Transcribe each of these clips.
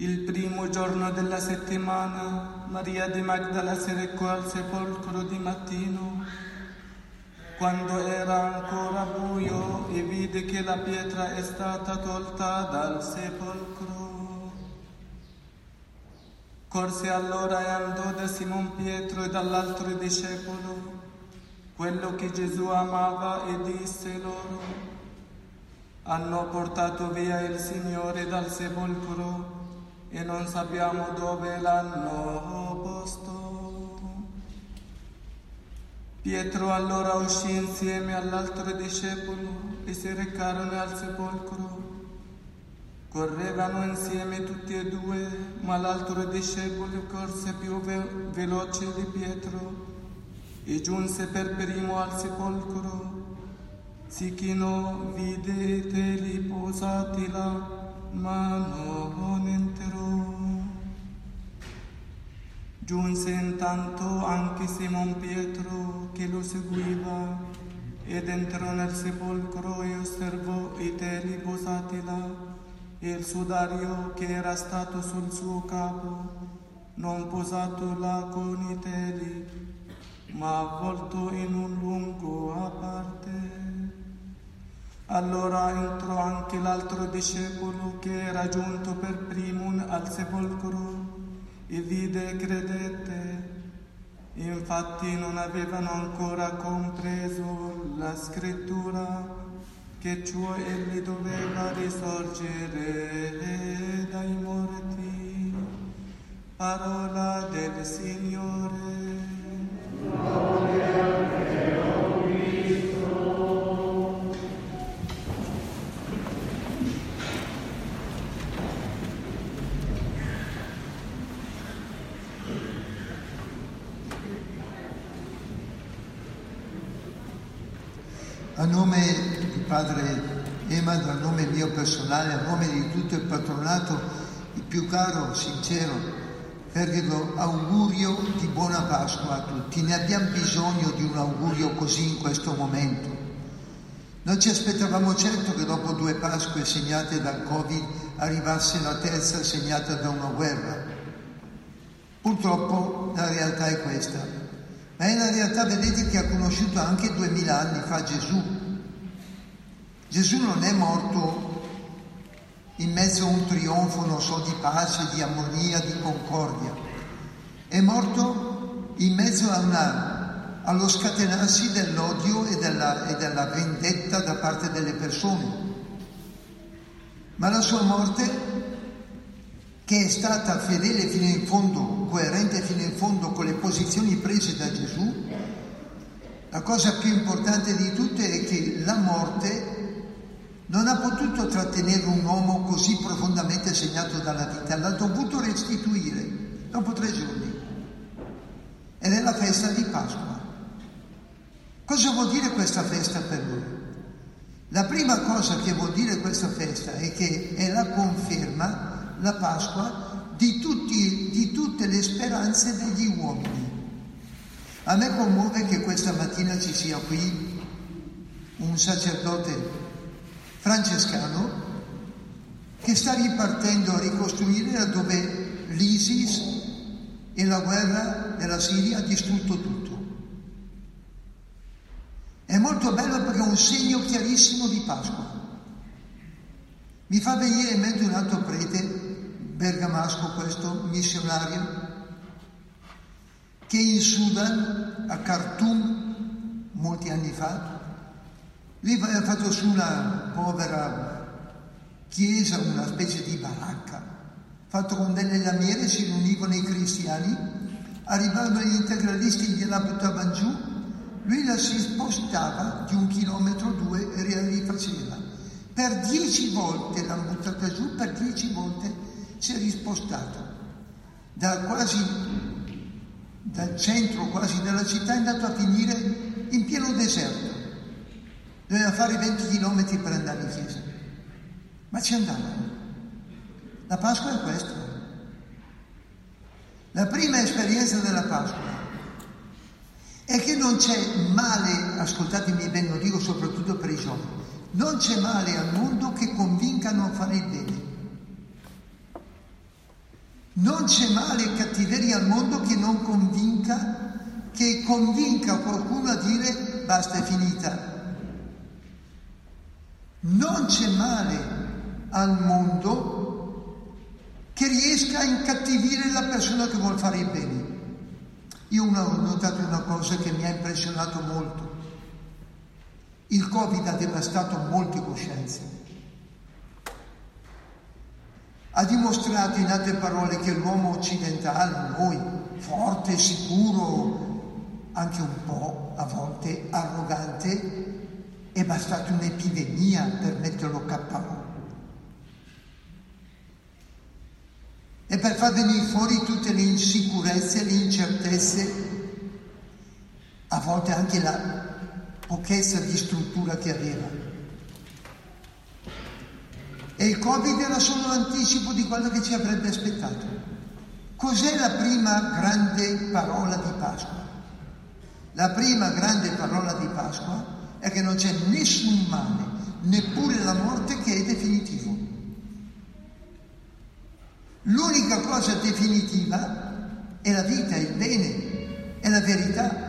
Il primo giorno della settimana, Maria di Magdala si recò al sepolcro di mattino, quando era ancora buio e vide che la pietra è stata tolta dal sepolcro. Corse allora e andò da Simon Pietro e dall'altro discepolo, quello che Gesù amava, e disse loro, hanno portato via il Signore dal sepolcro e non sappiamo dove l'hanno posto. Pietro allora uscì insieme all'altro discepolo e si recarono al sepolcro. Correvano insieme tutti e due, ma l'altro discepolo corse più ve- veloce di Pietro e giunse per primo al sepolcro. Si chinò, vide i teli posati là ma non Giunse intanto anche Simon Pietro che lo seguiva ed entrò nel sepolcro e osservò i teli posati là e il sudario che era stato sul suo capo, non posato là con i teli, ma avvolto in un lungo a parte. Allora entrò anche l'altro discepolo che era giunto per primo al sepolcro e vide e credette. Infatti non avevano ancora compreso la scrittura che ciò egli doveva risorgere dai morti. Parola del Signore. A nome di padre Emad, a nome mio personale, a nome di tutto il patronato, il più caro, sincero, fervido augurio di buona Pasqua a tutti. Ne abbiamo bisogno di un augurio così in questo momento. Non ci aspettavamo certo che dopo due Pasque segnate dal Covid arrivasse la terza segnata da una guerra. Purtroppo la realtà è questa ma è la realtà, vedete, che ha conosciuto anche duemila anni fa Gesù. Gesù non è morto in mezzo a un trionfo, non so, di pace, di armonia, di concordia. È morto in mezzo una, allo scatenarsi dell'odio e della, e della vendetta da parte delle persone. Ma la sua morte che è stata fedele fino in fondo, coerente fino in fondo con le posizioni prese da Gesù, la cosa più importante di tutte è che la morte non ha potuto trattenere un uomo così profondamente segnato dalla vita, l'ha dovuto restituire dopo tre giorni. Ed è la festa di Pasqua. Cosa vuol dire questa festa per noi? La prima cosa che vuol dire questa festa è che è la conferma la Pasqua di, tutti, di tutte le speranze degli uomini. A me commuove che questa mattina ci sia qui un sacerdote francescano che sta ripartendo a ricostruire da dove l'ISIS e la guerra della Siria ha distrutto tutto. È molto bello perché è un segno chiarissimo di Pasqua. Mi fa venire in mente un altro prete bergamasco questo missionario che in Sudan, a Khartoum, molti anni fa, lui aveva fatto su una povera chiesa, una specie di baracca, fatto con delle lamiere, si riunivano i cristiani, arrivavano gli integralisti, gliela buttavano giù, lui la si spostava di un chilometro o due e rifaceva Per dieci volte l'hanno buttata giù, per dieci volte si è rispostato. Da quasi, dal centro quasi della città è andato a finire in pieno deserto. Doveva fare 20 km per andare in chiesa. Ma ci andavano. La Pasqua è questo. La prima esperienza della Pasqua è che non c'è male, ascoltatemi bene, lo dico soprattutto per i giovani, non c'è male al mondo che convincano a fare il bene. Non c'è male e cattiveria al mondo che non convinca, che convinca qualcuno a dire basta è finita. Non c'è male al mondo che riesca a incattivire la persona che vuole fare il bene. Io ho notato una cosa che mi ha impressionato molto. Il Covid ha devastato molte coscienze. Ha dimostrato in altre parole che l'uomo occidentale, noi, forte, sicuro, anche un po' a volte arrogante, è bastata un'epidemia per metterlo KO. e per far venire fuori tutte le insicurezze, le incertezze, a volte anche la pochezza di struttura che aveva. E il Covid era solo l'anticipo di quello che ci avrebbe aspettato. Cos'è la prima grande parola di Pasqua? La prima grande parola di Pasqua è che non c'è nessun male, neppure la morte che è definitivo. L'unica cosa definitiva è la vita, il bene, è la verità.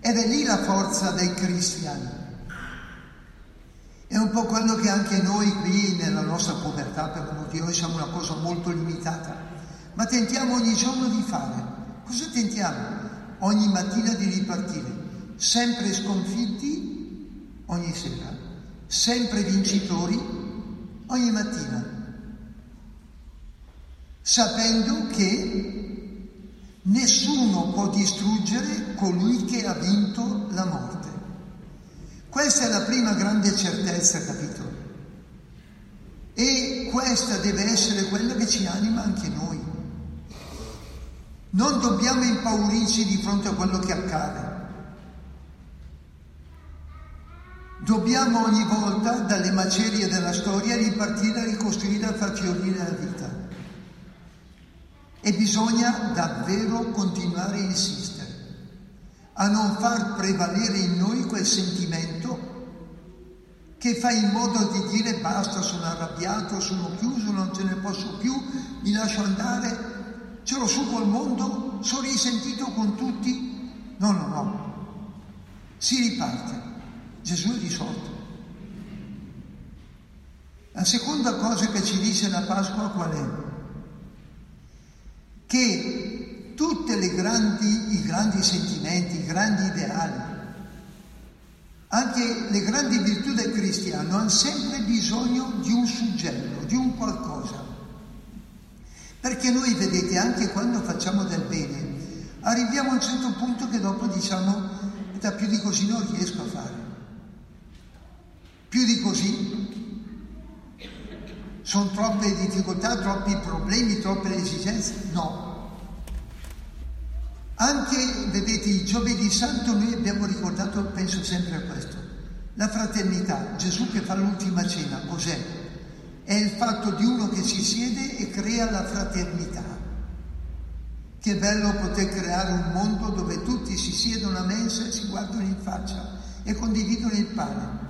Ed è lì la forza dei cristiani. È un po' quello che anche noi qui nella nostra povertà, per di Dio, siamo una cosa molto limitata, ma tentiamo ogni giorno di fare. Cosa tentiamo? Ogni mattina di ripartire, sempre sconfitti ogni sera, sempre vincitori ogni mattina sapendo che nessuno può distruggere colui che ha vinto la morte. Questa è la prima grande certezza, capito? E questa deve essere quella che ci anima anche noi. Non dobbiamo impaurirci di fronte a quello che accade. Dobbiamo ogni volta, dalle macerie della storia, ripartire a ricostruire, a far fiorire la vita. E bisogna davvero continuare a insistere, a non far prevalere in noi quel sentimento che fa in modo di dire basta, sono arrabbiato, sono chiuso, non ce ne posso più, mi lascio andare, ce l'ho su col mondo, sono risentito con tutti. No, no, no. Si riparte. Gesù è risolto. La seconda cosa che ci dice la Pasqua qual è? che tutti i grandi sentimenti, i grandi ideali, anche le grandi virtù del cristiano hanno sempre bisogno di un suggello, di un qualcosa. Perché noi, vedete, anche quando facciamo del bene, arriviamo a un certo punto che dopo diciamo, da più di così non riesco a fare. Più di così sono troppe difficoltà, troppi problemi, troppe esigenze? No. Anche, vedete, il giovedì santo noi abbiamo ricordato, penso sempre a questo, la fraternità. Gesù che fa l'ultima cena, cos'è? È il fatto di uno che si siede e crea la fraternità. Che bello poter creare un mondo dove tutti si siedono a mensa e si guardano in faccia e condividono il pane.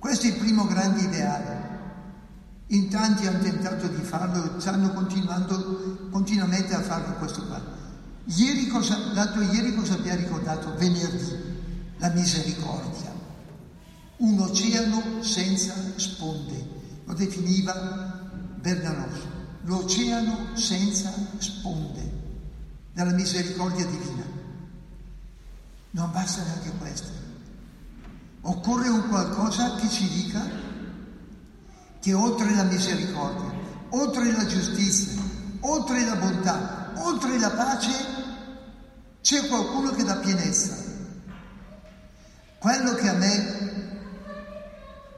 Questo è il primo grande ideale. In tanti hanno tentato di farlo stanno continuando continuamente a farlo questo qua. Ieri cosa, l'altro ieri cosa abbiamo ricordato? Venerdì, la misericordia. Un oceano senza sponde, lo definiva Bernanos, l'oceano senza sponde della misericordia divina. Non basta neanche questo. Occorre un qualcosa che ci dica che oltre la misericordia, oltre la giustizia, oltre la bontà, oltre la pace, c'è qualcuno che dà pienezza. Quello che a me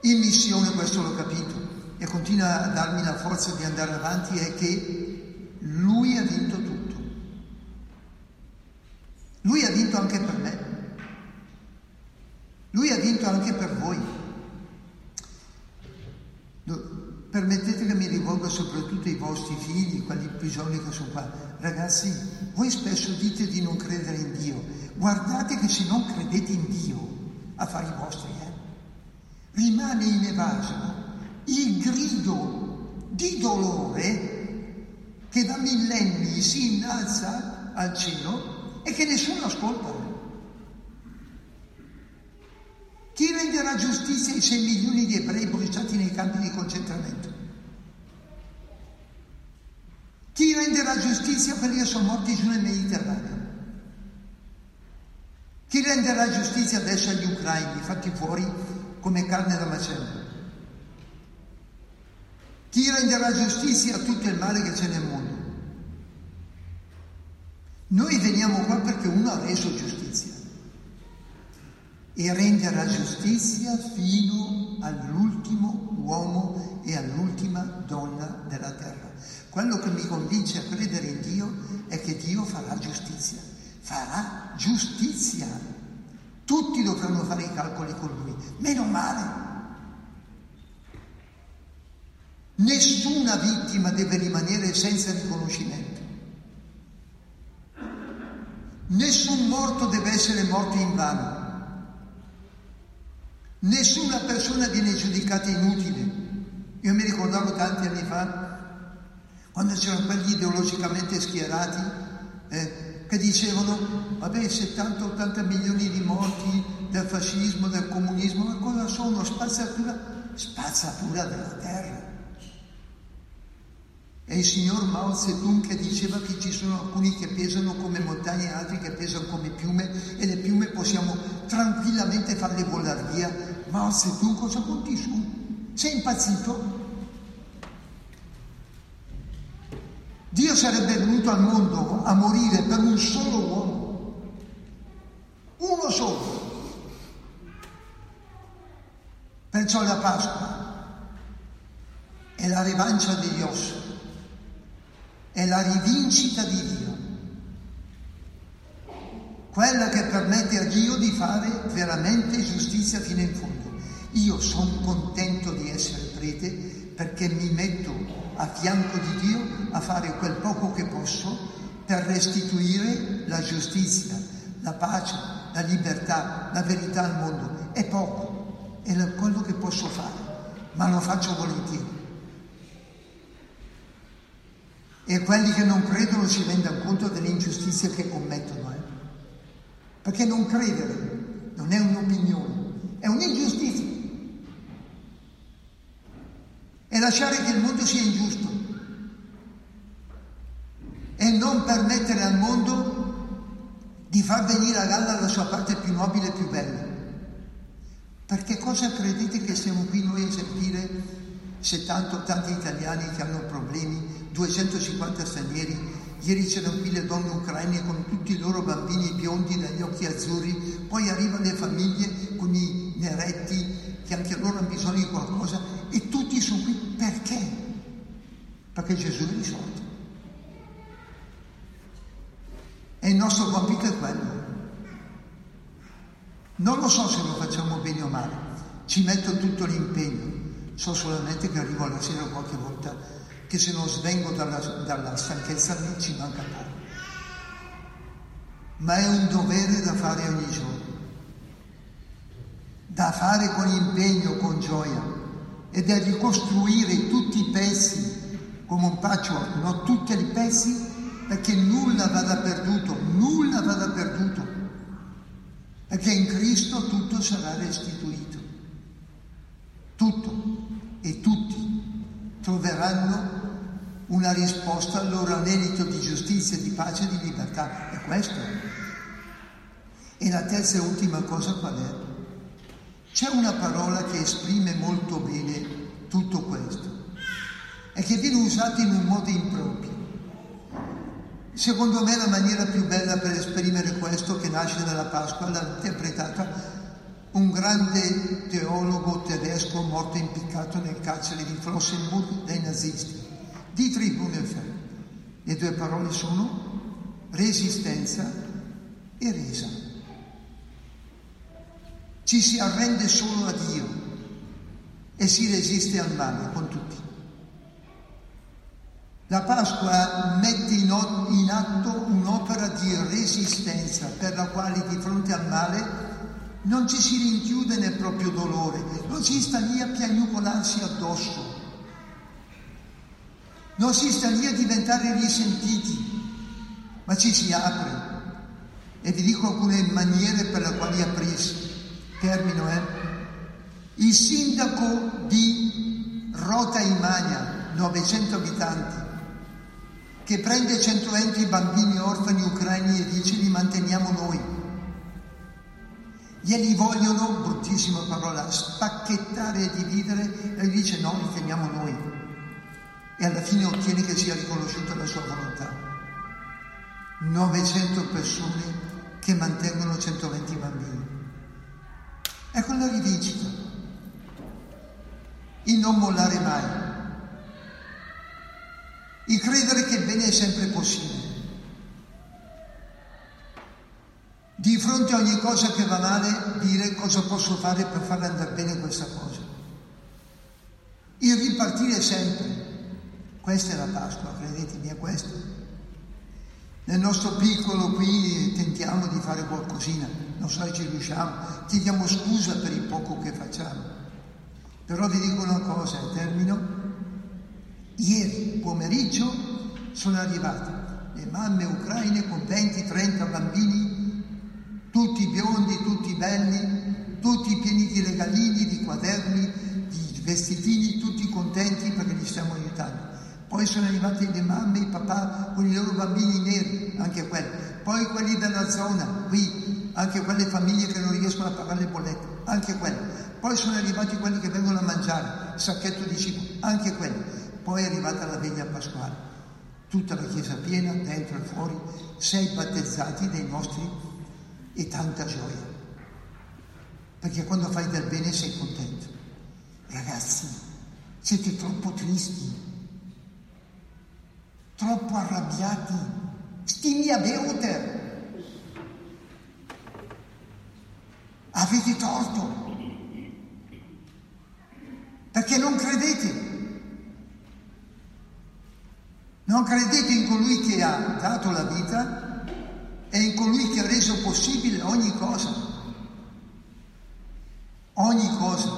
in missione, questo l'ho capito, e continua a darmi la forza di andare avanti, è che lui ha vinto tutto. Lui ha vinto anche per me. Lui ha vinto anche per voi. Permettete che mi rivolga soprattutto ai vostri figli, quelli giovani che sono qua. Ragazzi, voi spesso dite di non credere in Dio. Guardate che se non credete in Dio, affari vostri, eh, rimane inevaso il grido di dolore che da millenni si innalza al cielo e che nessuno ascolta. Renderà giustizia ai 6 milioni di ebrei bruciati nei campi di concentramento? Chi renderà giustizia a quelli che sono morti giù nel Mediterraneo? Chi renderà giustizia adesso agli ucraini fatti fuori come carne da macello? Chi renderà giustizia a tutto il male che c'è nel mondo? Noi veniamo qua perché uno ha reso giustizia e renderà giustizia fino all'ultimo uomo e all'ultima donna della terra. Quello che mi convince a credere in Dio è che Dio farà giustizia, farà giustizia. Tutti dovranno fare i calcoli con lui, meno male. Nessuna vittima deve rimanere senza riconoscimento. Nessun morto deve essere morto in vano. Nessuna persona viene giudicata inutile. Io mi ricordavo tanti anni fa, quando c'erano quelli ideologicamente schierati, eh, che dicevano, vabbè, 70-80 milioni di morti del fascismo, del comunismo, ma cosa sono? Spazzatura, spazzatura della terra. È il signor Mao Zedong che diceva che ci sono alcuni che pesano come montagne e altri che pesano come piume e le piume possiamo tranquillamente farle volare via. Mao Zedong cosa conti su? Sei impazzito? Dio sarebbe venuto al mondo a morire per un solo uomo, uno solo. Perciò la Pasqua è la rivancia di Dios è la rivincita di Dio, quella che permette a Dio di fare veramente giustizia fino in fondo. Io sono contento di essere prete perché mi metto a fianco di Dio a fare quel poco che posso per restituire la giustizia, la pace, la libertà, la verità al mondo. È poco, è quello che posso fare, ma lo faccio volentieri e quelli che non credono si rendano conto delle ingiustizie che commettono. Eh? Perché non credere non è un'opinione, è un'ingiustizia. È lasciare che il mondo sia ingiusto e non permettere al mondo di far venire a galla la sua parte più nobile e più bella. Perché cosa credete che siamo qui noi a sentire se tanto tanti italiani che hanno problemi 250 stranieri. Ieri c'erano qui le donne ucraine con tutti i loro bambini biondi dagli occhi azzurri, poi arrivano le famiglie con i neretti che anche loro hanno bisogno di qualcosa e tutti sono qui perché? Perché Gesù è risorto. E il nostro compito è quello. Non lo so se lo facciamo bene o male, ci metto tutto l'impegno, so solamente che arrivo alla sera qualche volta che se non svengo dalla, dalla stanchezza lì ci manca poco. Ma è un dovere da fare ogni giorno, da fare con impegno, con gioia, ed è ricostruire tutti i pezzi come un patchwork, no? tutti i pezzi perché nulla vada perduto, nulla vada perduto, perché in Cristo tutto sarà restituito, tutto e tutti troveranno una risposta al loro anelito di giustizia, di pace e di libertà. È questo. E la terza e ultima cosa qual è? C'è una parola che esprime molto bene tutto questo e che viene usata in un modo improprio. Secondo me la maniera più bella per esprimere questo che nasce dalla Pasqua l'ha interpretata un grande teologo tedesco morto impiccato nel carcere di Flossenburg dai nazisti, Dietrich Bonhoeffer. Le due parole sono resistenza e resa. Ci si arrende solo a Dio e si resiste al male con tutti. La Pasqua mette in atto un'opera di resistenza per la quale di fronte al male non ci si rinchiude nel proprio dolore, non si sta lì a piagnucolarsi addosso, non si sta lì a diventare risentiti, ma ci si apre. E vi dico alcune maniere per le quali aprirsi. Termino, eh? Il sindaco di Rota Imania, 900 abitanti, che prende 120 bambini orfani ucraini e dice li manteniamo noi glieli vogliono, bruttissima parola, spacchettare e dividere e lui dice no, li teniamo noi. E alla fine ottiene che sia riconosciuta la sua volontà. 900 persone che mantengono 120 bambini. Ecco la rivincita. Il non mollare mai. Il credere che il bene è sempre possibile. Di fronte a ogni cosa che va male, dire cosa posso fare per farle andare bene questa cosa. Il ripartire sempre. Questa è la Pasqua, credetemi, è questa. Nel nostro piccolo qui tentiamo di fare qualcosina, non so se ci riusciamo, chiediamo scusa per il poco che facciamo. Però vi dico una cosa, e termino. Ieri pomeriggio sono arrivate le mamme ucraine con 20-30 bambini tutti biondi, tutti belli, tutti pieni di regalini, di quaderni, di vestitini, tutti contenti perché li stiamo aiutando. Poi sono arrivati le mamme i papà con i loro bambini neri, anche quelli. Poi quelli della zona, qui, anche quelle famiglie che non riescono a pagare le bollette, anche quelli. Poi sono arrivati quelli che vengono a mangiare, sacchetto di cibo, anche quelli. Poi è arrivata la veglia pasquale, tutta la chiesa piena, dentro e fuori, sei battezzati dei nostri e tanta gioia. Perché quando fai del bene sei contento. Ragazzi, siete troppo tristi, troppo arrabbiati. Stimia beuter. Avete torto. Perché non credete. Non credete in colui che ha dato la vita è in colui che ha reso possibile ogni cosa. Ogni cosa.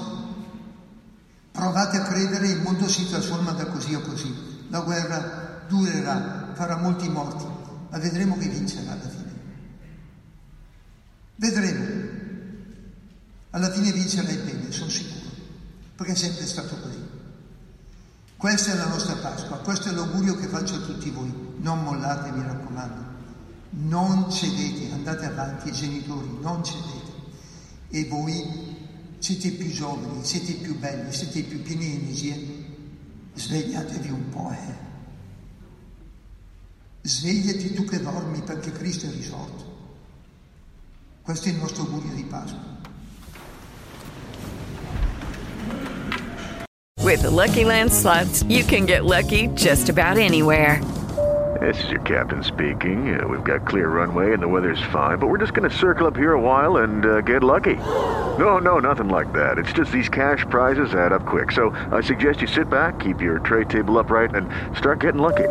Provate a credere, il mondo si trasforma da così o così. La guerra durerà, farà molti morti, ma vedremo che vincerà alla fine. Vedremo. Alla fine vincerà il bene, sono sicuro, perché è sempre stato così. Questa è la nostra Pasqua, questo è l'augurio che faccio a tutti voi. Non mollate, mi raccomando non cedete, andate avanti, genitori, non cedete. E voi siete più giovani, siete più belli, siete più pieni di energie, svegliatevi un po', eh. Svegliati tu che dormi perché Cristo è risorto. Questo è il nostro augurio di Pasqua. With the Lucky Land slots, you can get lucky just about anywhere. This is your captain speaking. Uh, we've got clear runway and the weather's fine, but we're just going to circle up here a while and uh, get lucky. No, no, nothing like that. It's just these cash prizes add up quick. So I suggest you sit back, keep your tray table upright, and start getting lucky.